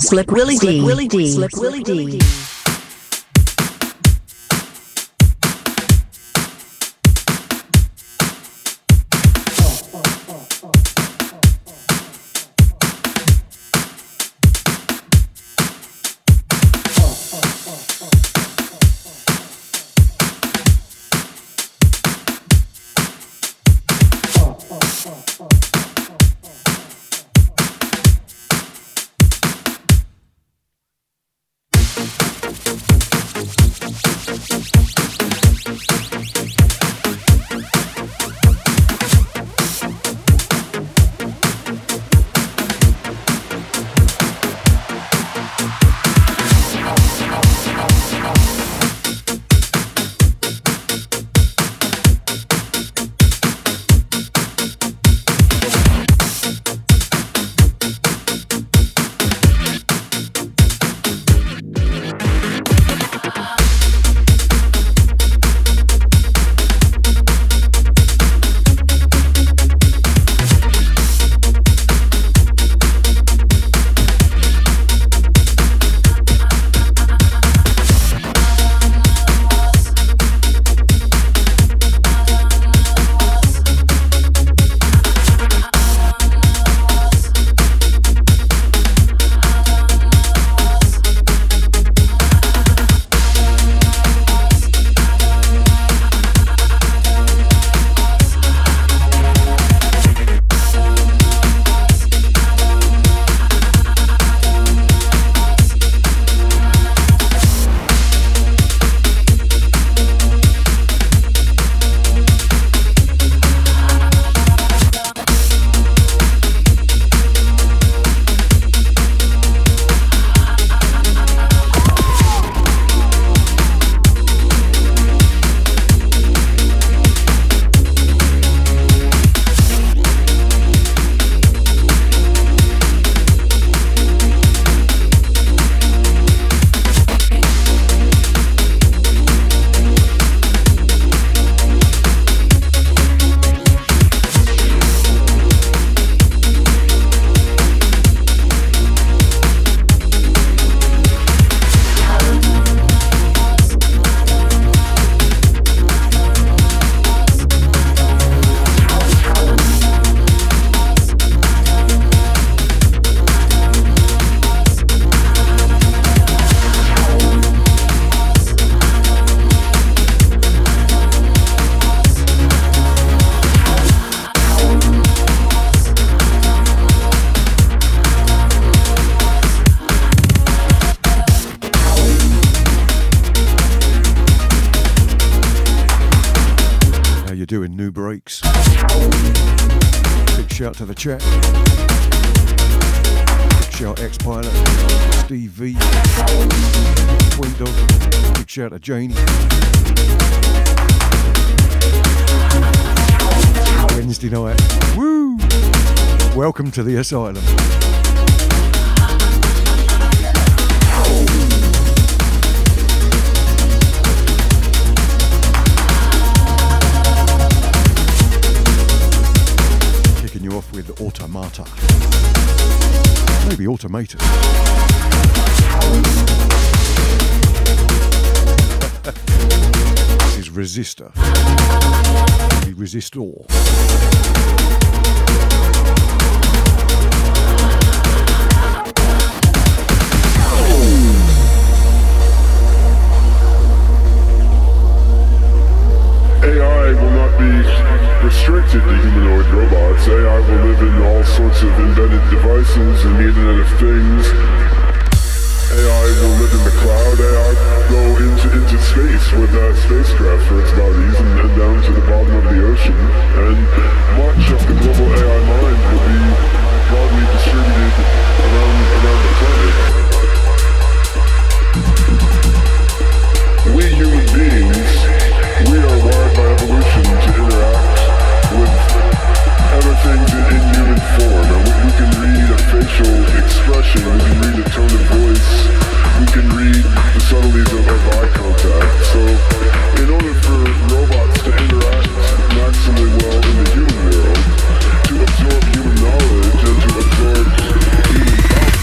Slick Willy D. Willy D. Slick Willy D. to Welcome to the asylum. Kicking you off with Automata. Maybe Automated. this is Resistor. Resistor. Be restricted to humanoid robots. AI will live in all sorts of embedded devices and the Internet of Things. AI will live in the cloud. AI will go into into space with uh, spacecraft for its bodies and, then down to the bottom of the ocean. And much of the global AI mind will be broadly distributed around around things in human form. And we can read a facial expression, we can read a tone of voice, we can read the subtleties of, eye contact. So in order for robots to interact maximally well in the human world, to absorb human knowledge and to absorb human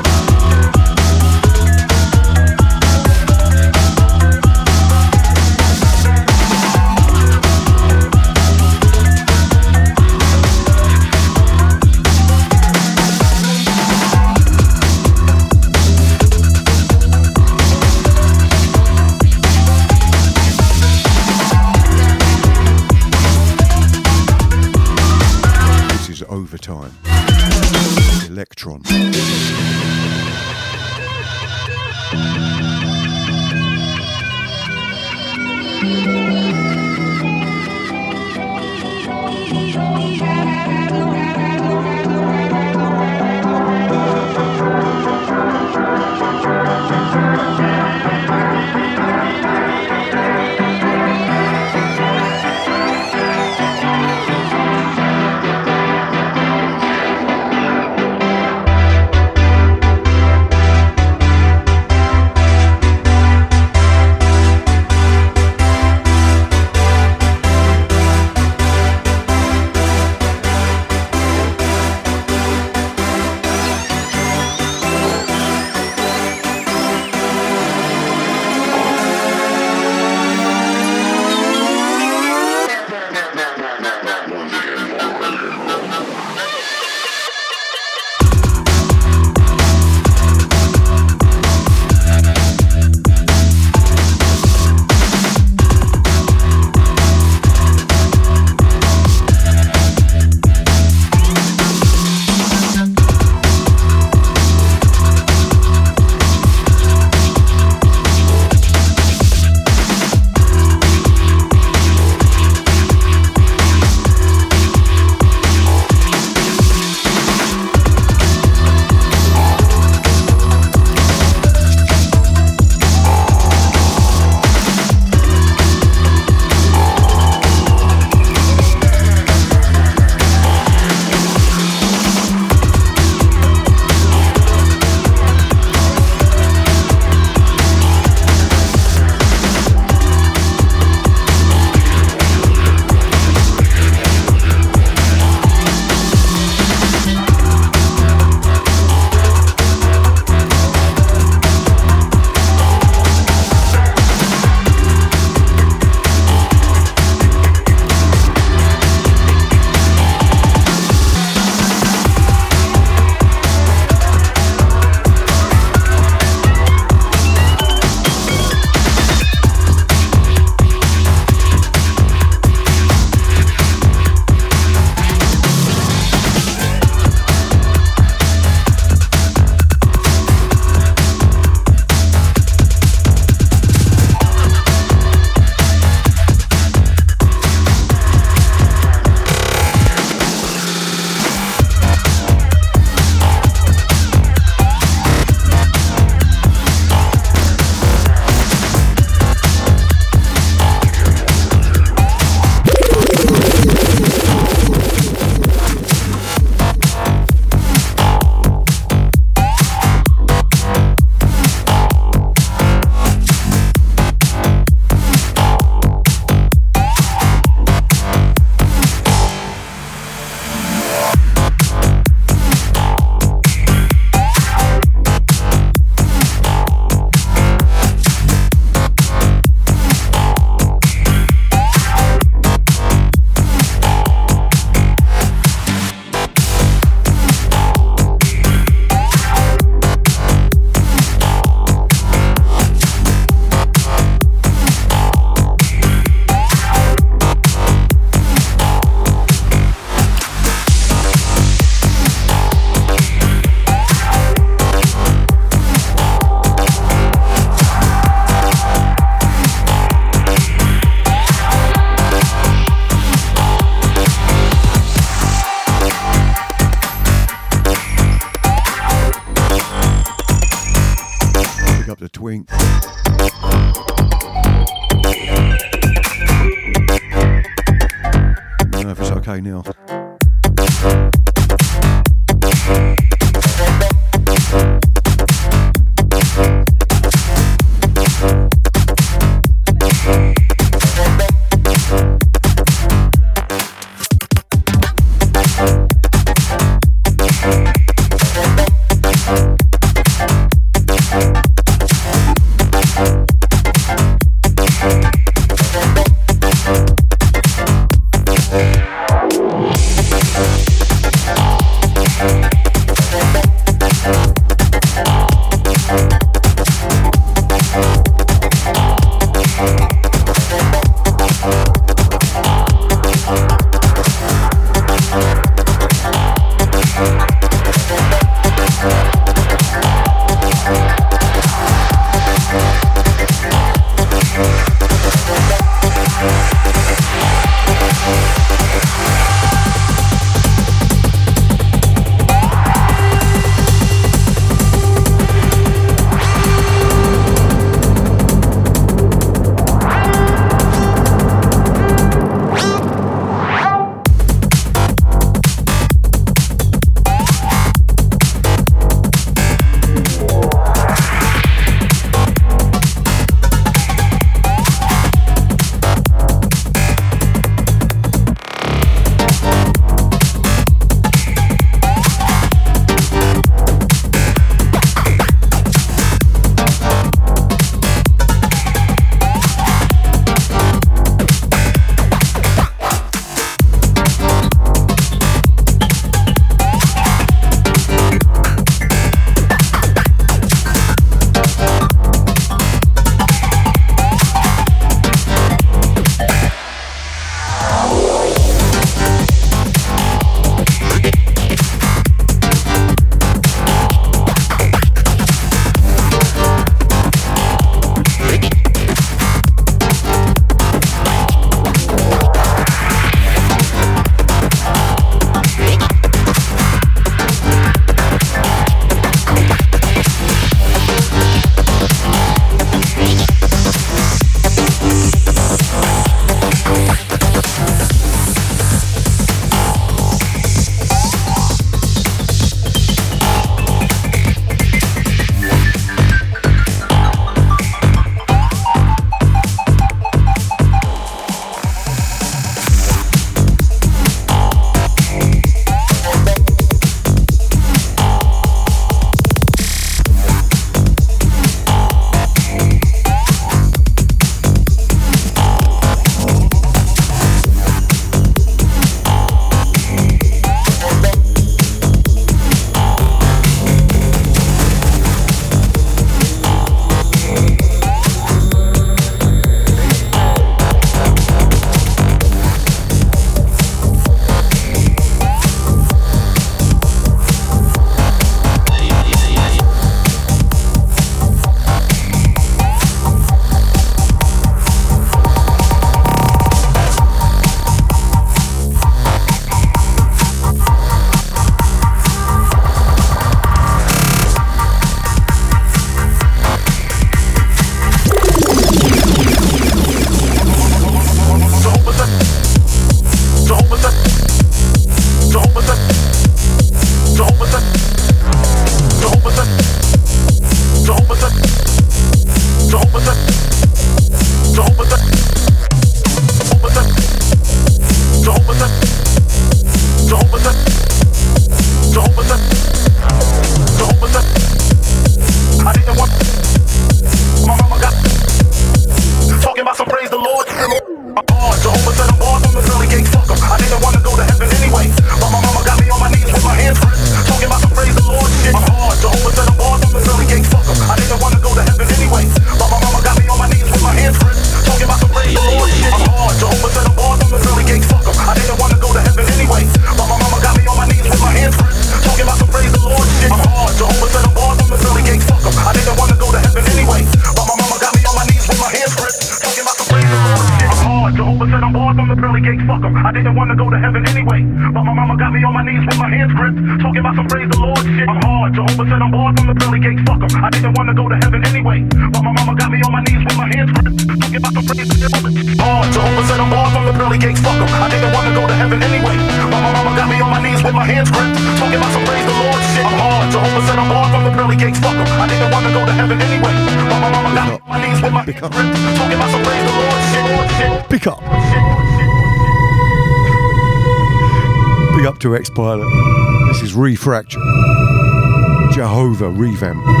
Jehovah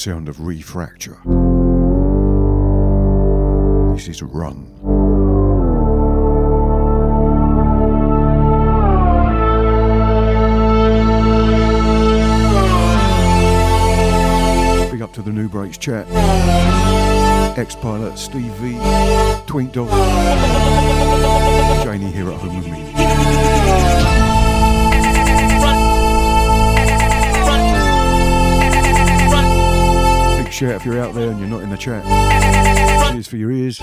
Fracture. This is Run. Big up to the NuBreaks chat. Ex pilot Steve V, Twink Dog, Janie here at home with me. Shout if you're out there and you're not in the chat. Cheers for your ears.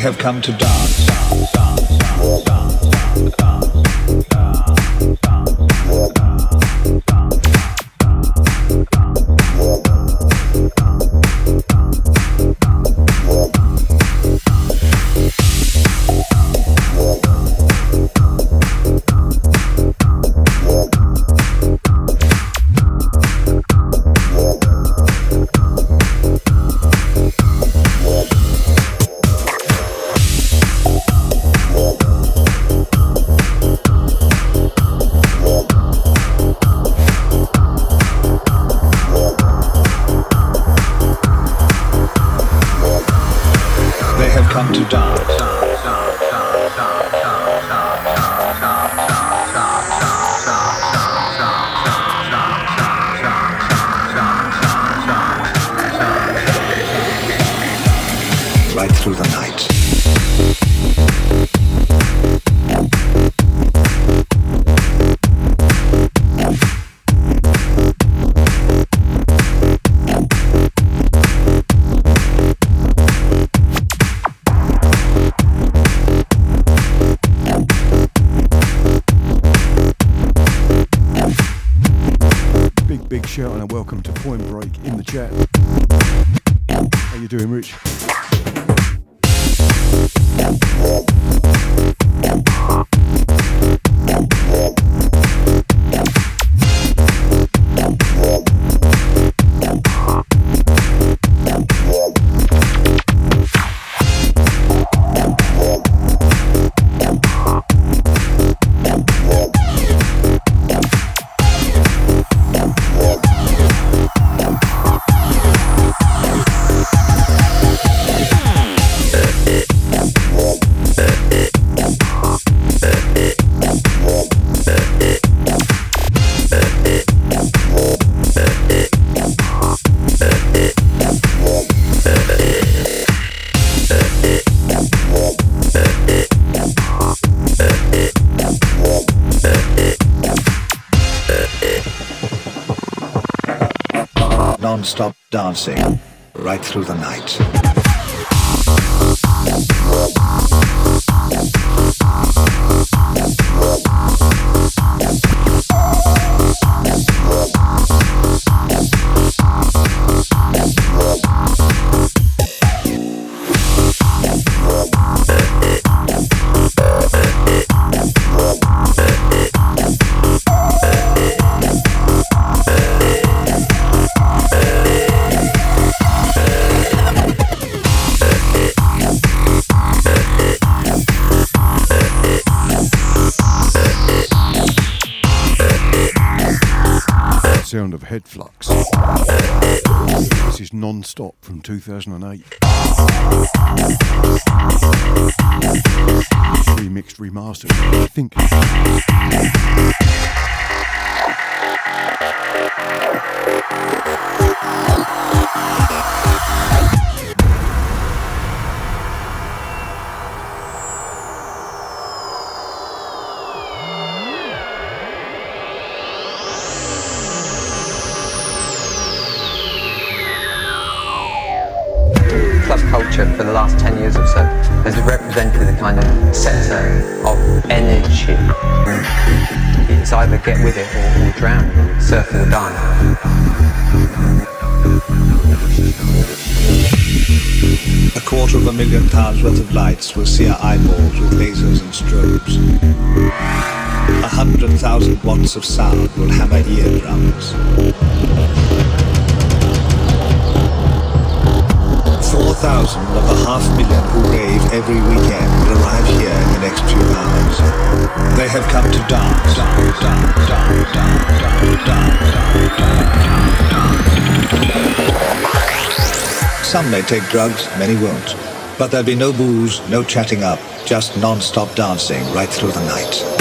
Have come to dance. Non-stop Hedflux. This is non-stop from 2008. Remixed, remastered. I think. For the last 10 years or so has represented the kind of center of energy. It's either get with it or, or drown, surf or die. A quarter of a million pounds worth of lights will sear eyeballs with lasers and strobes. A hundred thousand watts of sound will hammer eardrums. Four thousand of the half million who rave every weekend will arrive here in the next few hours. They have come to dance. Some may take drugs, many won't. But there'll be no booze, no chatting up, just non-stop dancing right through the night.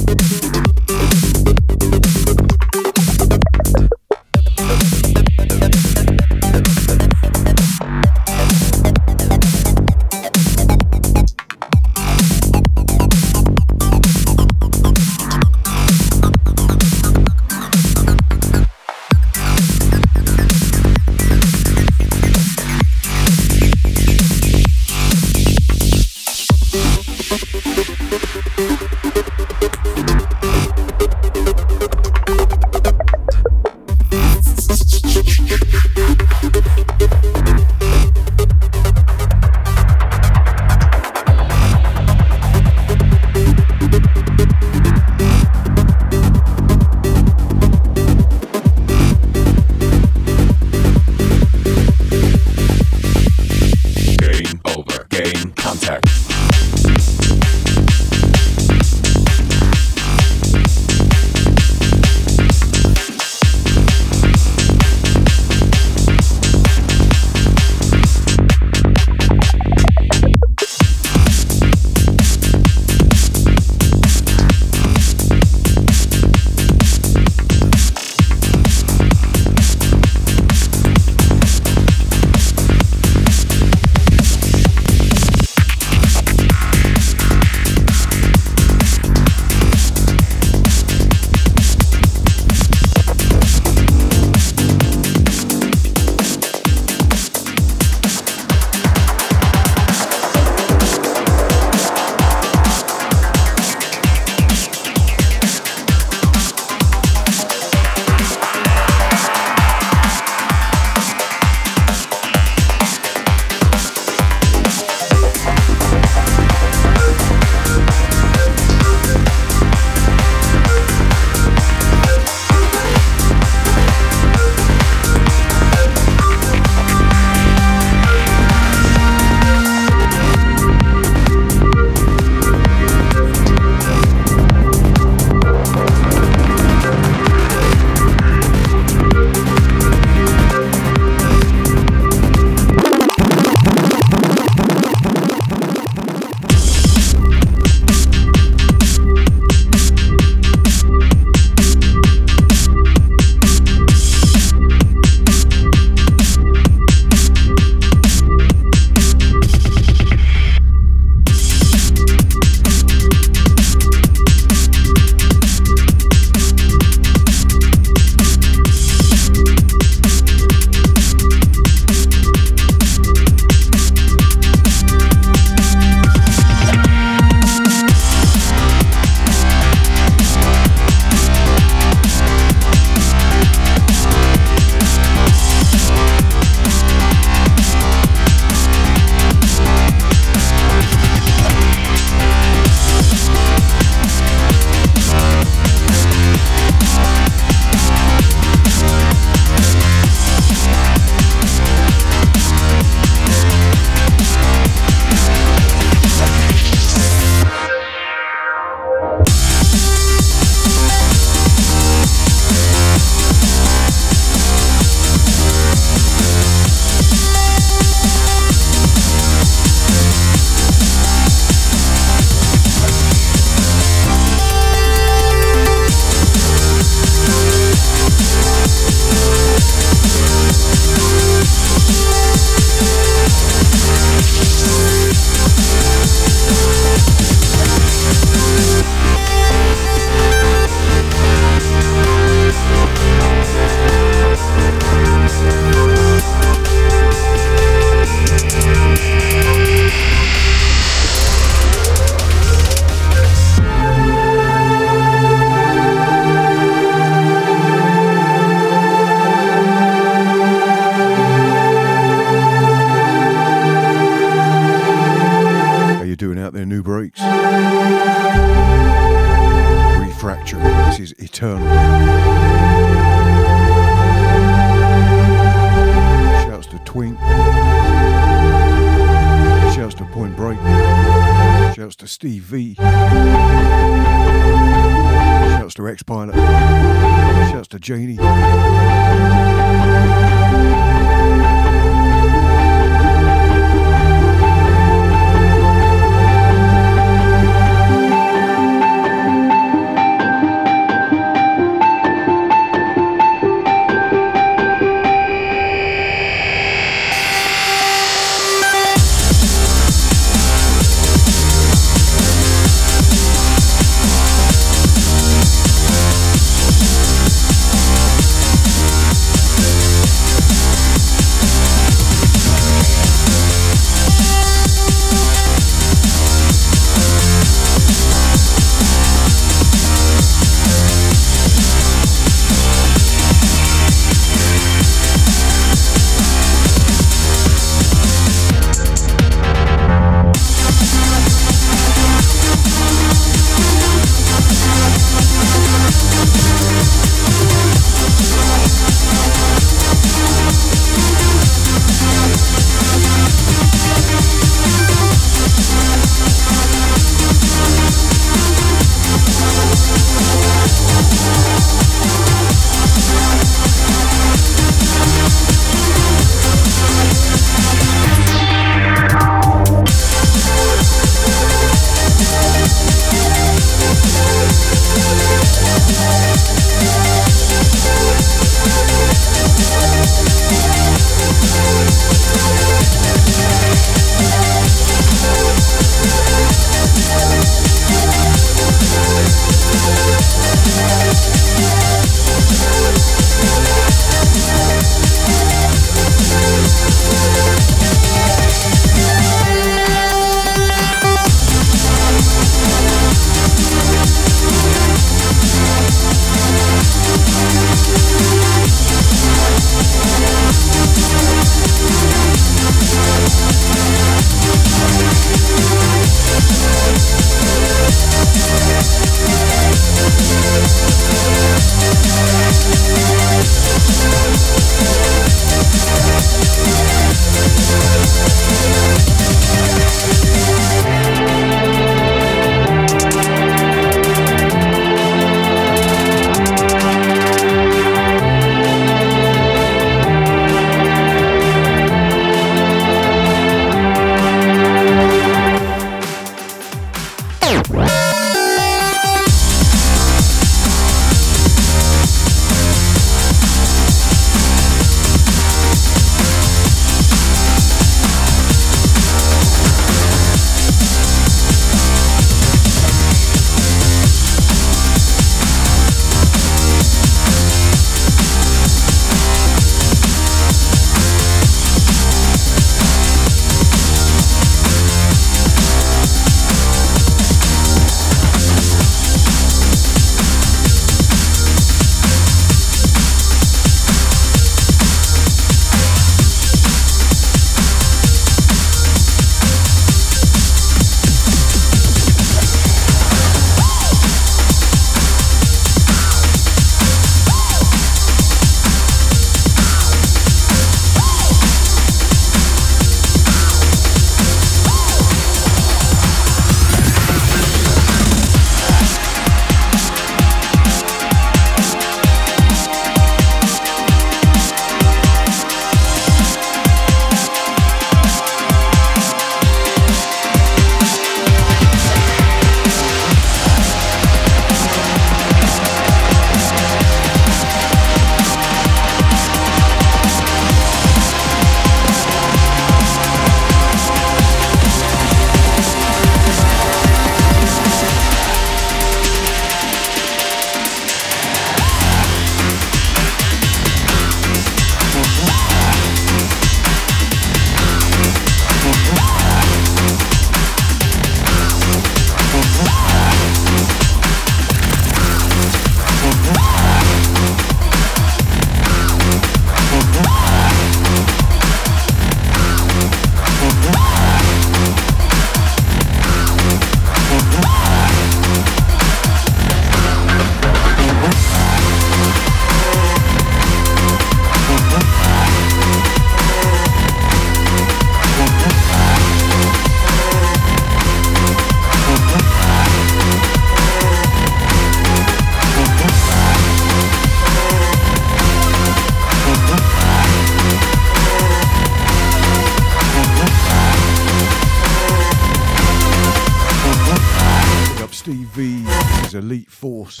Elite Force.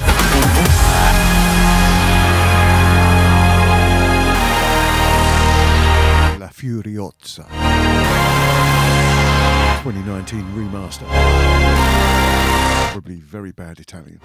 La Furioza. 2019 remaster. Probably very bad Italian.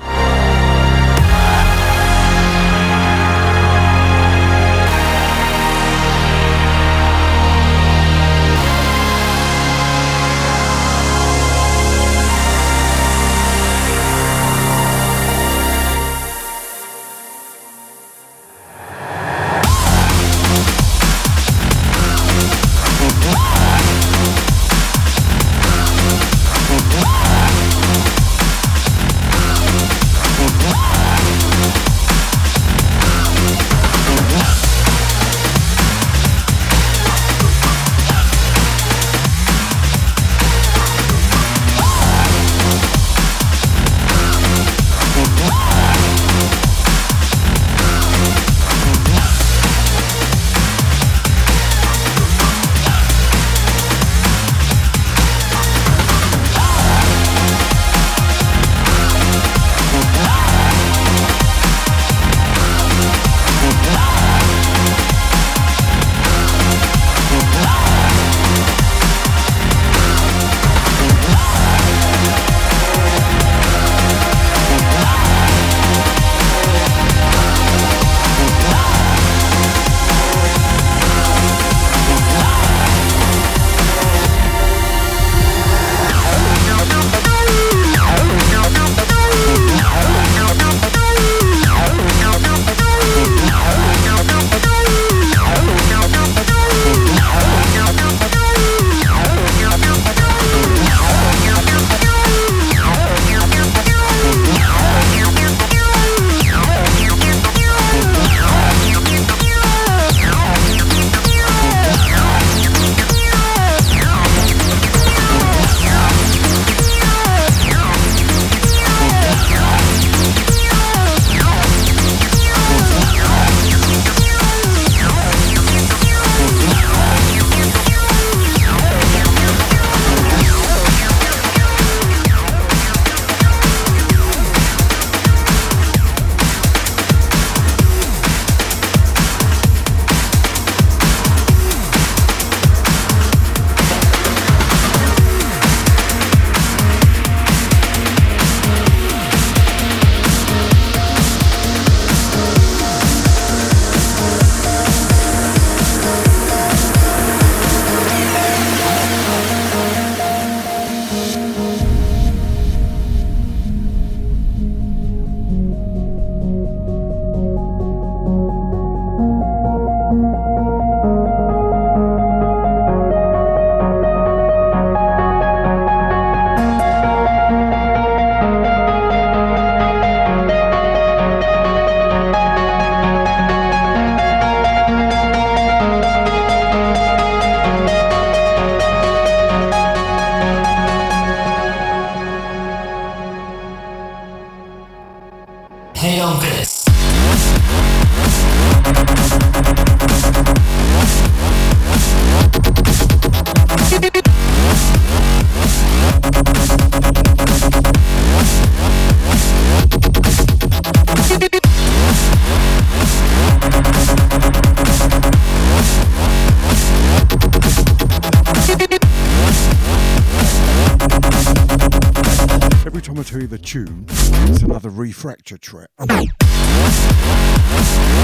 Fracture track.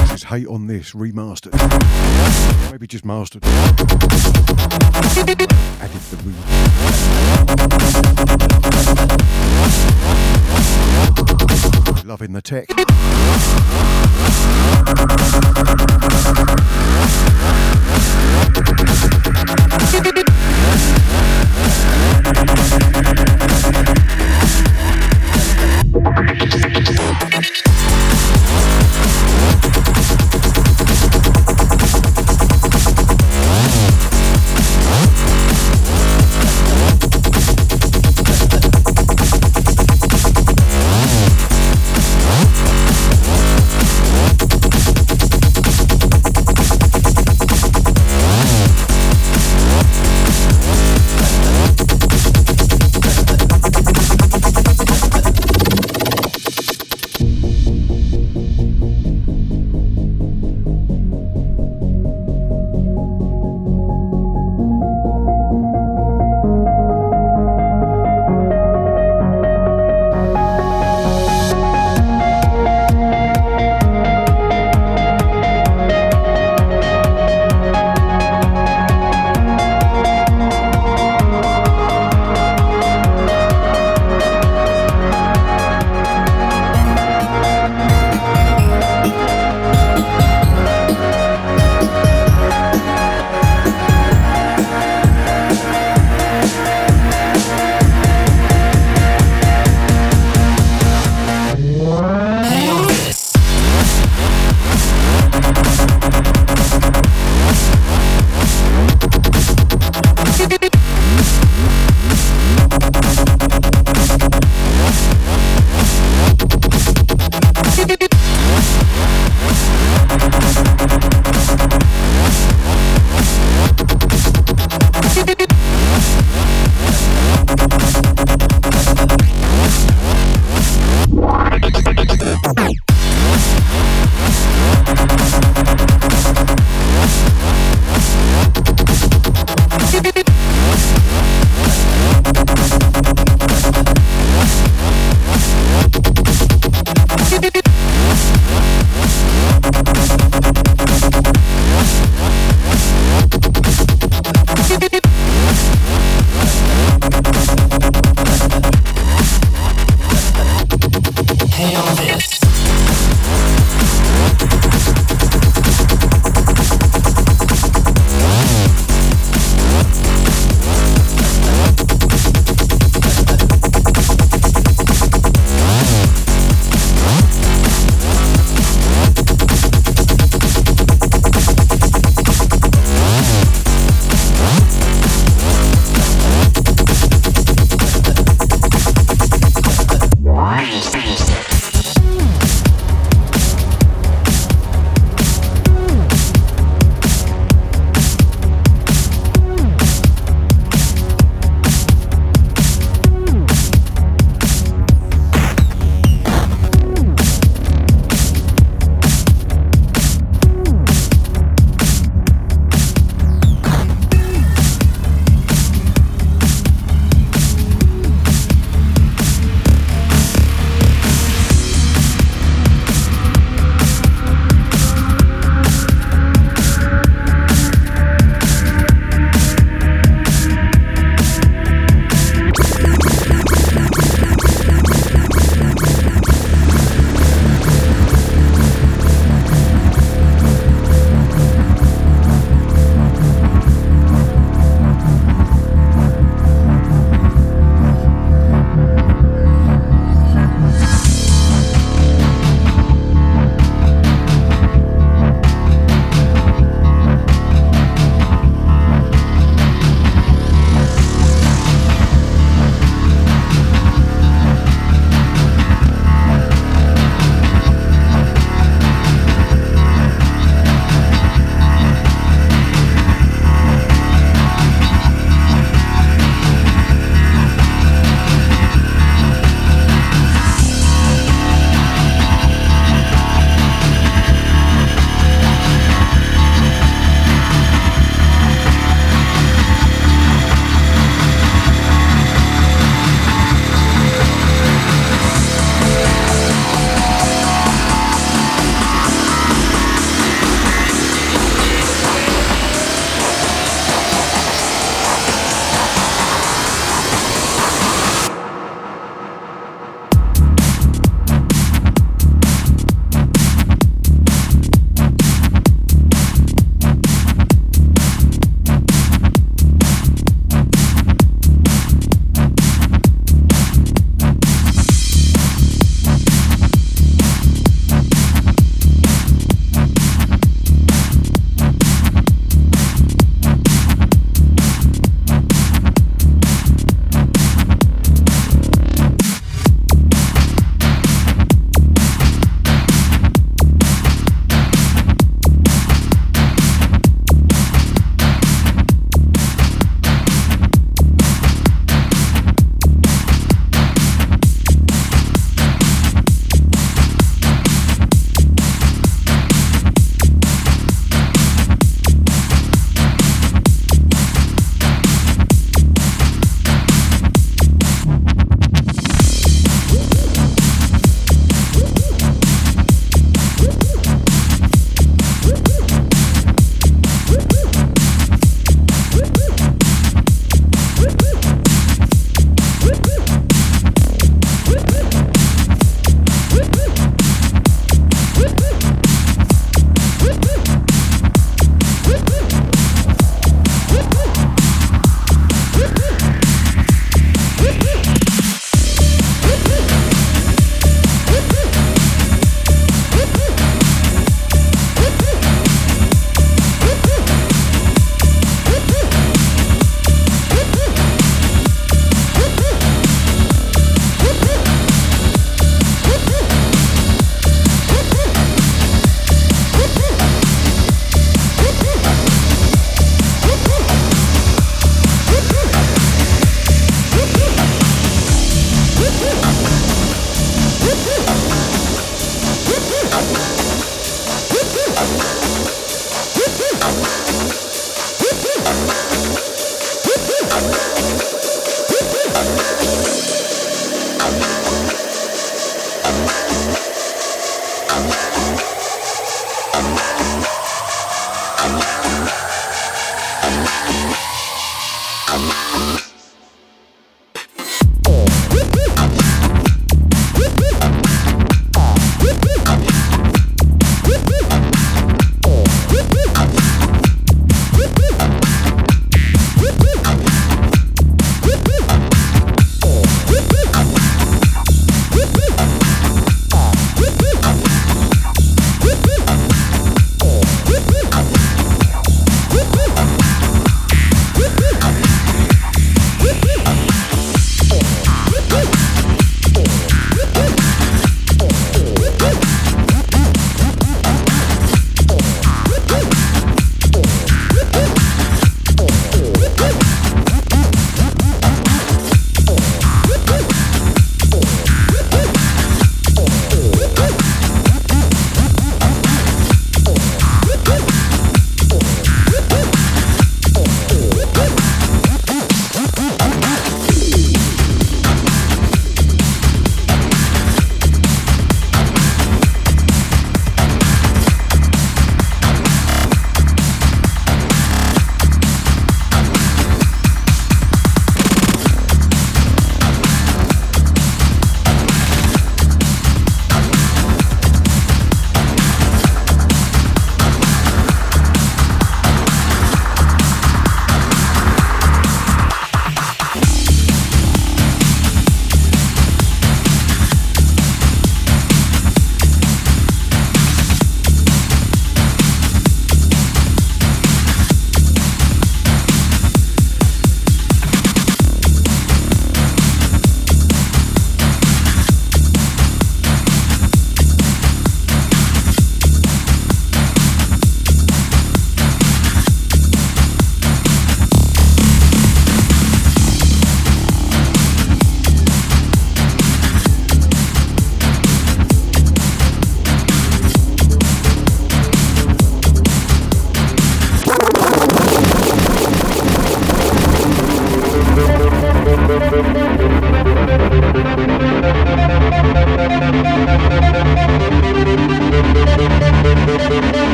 This is Hate on This remastered. Maybe just mastered. Added the root. Loving the tech.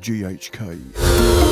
GHK.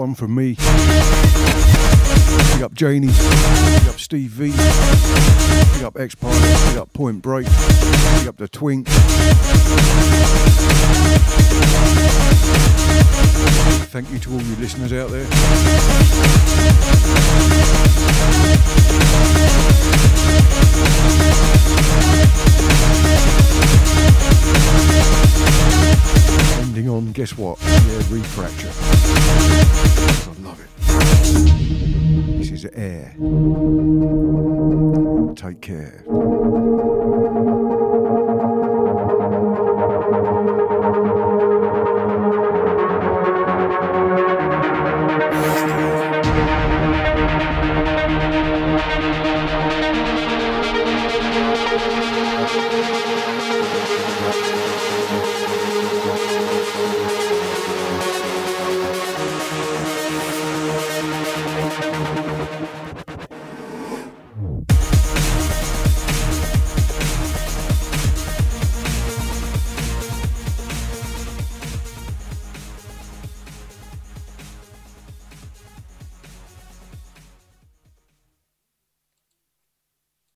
One from me.